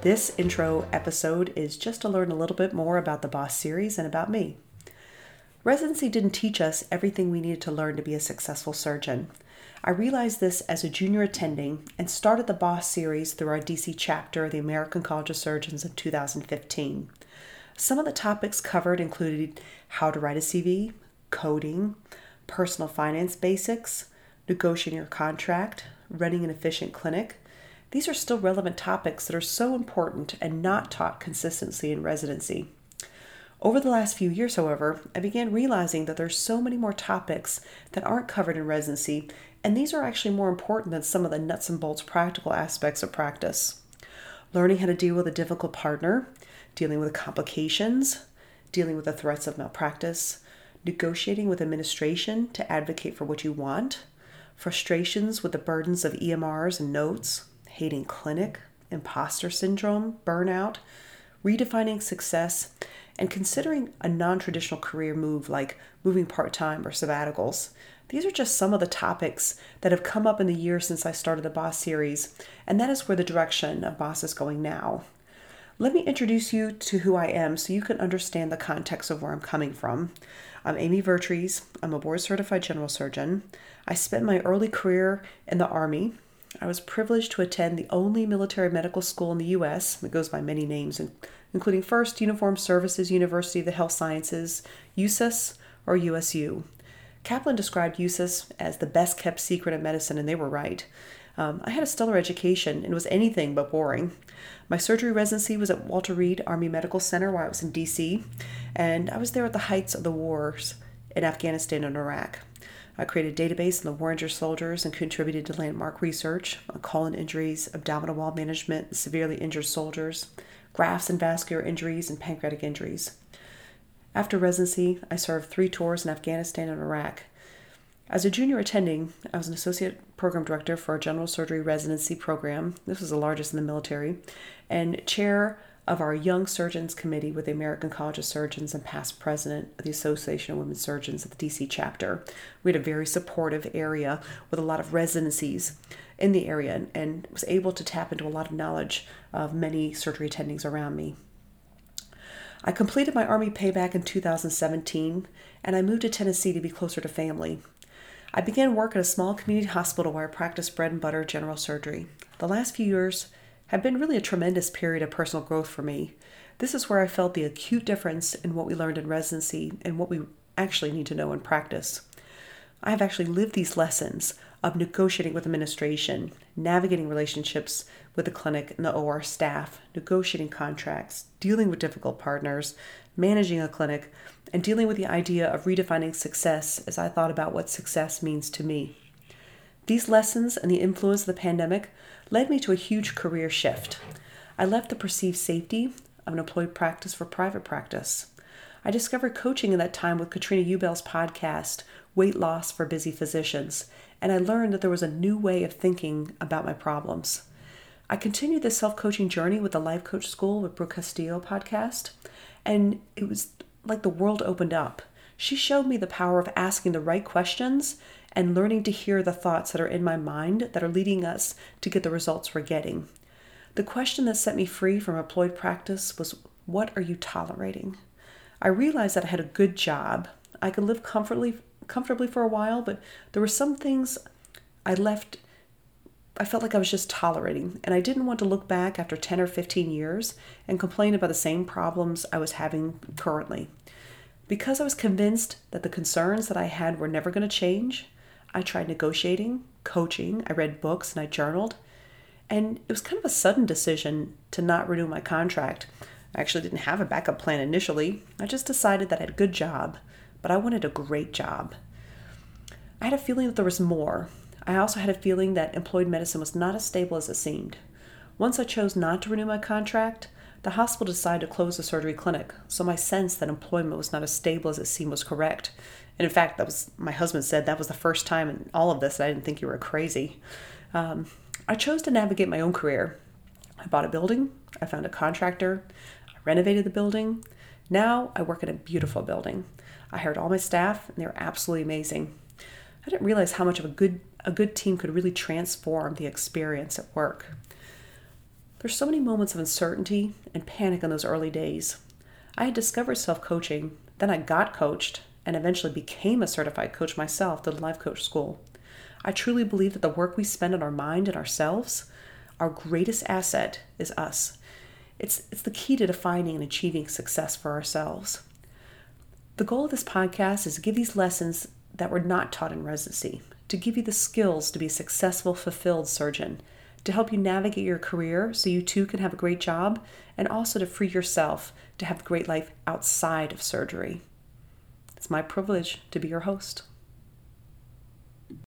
This intro episode is just to learn a little bit more about the Boss series and about me. Residency didn't teach us everything we needed to learn to be a successful surgeon. I realized this as a junior attending and started the Boss series through our DC chapter of the American College of Surgeons in 2015. Some of the topics covered included how to write a CV, coding, personal finance basics, negotiating your contract, running an efficient clinic, these are still relevant topics that are so important and not taught consistently in residency. Over the last few years, however, I began realizing that there's so many more topics that aren't covered in residency, and these are actually more important than some of the nuts and bolts practical aspects of practice. Learning how to deal with a difficult partner, dealing with complications, dealing with the threats of malpractice, negotiating with administration to advocate for what you want, frustrations with the burdens of EMRs and notes, hating clinic, imposter syndrome, burnout, redefining success, and considering a non traditional career move like moving part time or sabbaticals. These are just some of the topics that have come up in the years since I started the Boss series, and that is where the direction of Boss is going now. Let me introduce you to who I am so you can understand the context of where I'm coming from. I'm Amy Vertrees. I'm a board certified general surgeon. I spent my early career in the Army I was privileged to attend the only military medical school in the U.S. It goes by many names, including First Uniformed Services University of the Health Sciences, USUHS, or USU. Kaplan described USUHS as the best kept secret in medicine, and they were right. Um, I had a stellar education and was anything but boring. My surgery residency was at Walter Reed Army Medical Center while I was in DC, and I was there at the heights of the wars in Afghanistan and Iraq. I created a database on the war injured soldiers and contributed to landmark research on colon injuries, abdominal wall management, severely injured soldiers, grafts and vascular injuries, and pancreatic injuries. After residency, I served three tours in Afghanistan and Iraq. As a junior attending, I was an associate program director for a general surgery residency program. This was the largest in the military, and chair of our Young Surgeons Committee with the American College of Surgeons and past president of the Association of Women Surgeons at the DC chapter. We had a very supportive area with a lot of residencies in the area and, and was able to tap into a lot of knowledge of many surgery attendings around me. I completed my Army payback in 2017 and I moved to Tennessee to be closer to family. I began work at a small community hospital where I practiced bread and butter general surgery. The last few years have been really a tremendous period of personal growth for me. This is where I felt the acute difference in what we learned in residency and what we actually need to know in practice. I have actually lived these lessons of negotiating with administration, navigating relationships with the clinic and the OR staff, negotiating contracts, dealing with difficult partners, managing a clinic, and dealing with the idea of redefining success as I thought about what success means to me. These lessons and the influence of the pandemic led me to a huge career shift. I left the perceived safety of an employed practice for private practice. I discovered coaching in that time with Katrina Ubell's podcast, Weight Loss for Busy Physicians, and I learned that there was a new way of thinking about my problems. I continued this self coaching journey with the Life Coach School with Brooke Castillo podcast, and it was like the world opened up. She showed me the power of asking the right questions and learning to hear the thoughts that are in my mind that are leading us to get the results we're getting. The question that set me free from employed practice was what are you tolerating? I realized that I had a good job. I could live comfortably comfortably for a while, but there were some things I left I felt like I was just tolerating, and I didn't want to look back after 10 or 15 years and complain about the same problems I was having currently. Because I was convinced that the concerns that I had were never going to change, I tried negotiating, coaching, I read books, and I journaled. And it was kind of a sudden decision to not renew my contract. I actually didn't have a backup plan initially. I just decided that I had a good job, but I wanted a great job. I had a feeling that there was more. I also had a feeling that employed medicine was not as stable as it seemed. Once I chose not to renew my contract, The hospital decided to close the surgery clinic, so my sense that employment was not as stable as it seemed was correct. And in fact, that was my husband said that was the first time in all of this that I didn't think you were crazy. Um, I chose to navigate my own career. I bought a building, I found a contractor, I renovated the building. Now I work in a beautiful building. I hired all my staff, and they were absolutely amazing. I didn't realize how much of a good a good team could really transform the experience at work. There's so many moments of uncertainty and panic in those early days. I had discovered self coaching, then I got coached, and eventually became a certified coach myself through the Life Coach School. I truly believe that the work we spend on our mind and ourselves, our greatest asset is us. It's, it's the key to defining and achieving success for ourselves. The goal of this podcast is to give these lessons that were not taught in residency, to give you the skills to be a successful, fulfilled surgeon to help you navigate your career so you too can have a great job, and also to free yourself to have a great life outside of surgery. It's my privilege to be your host.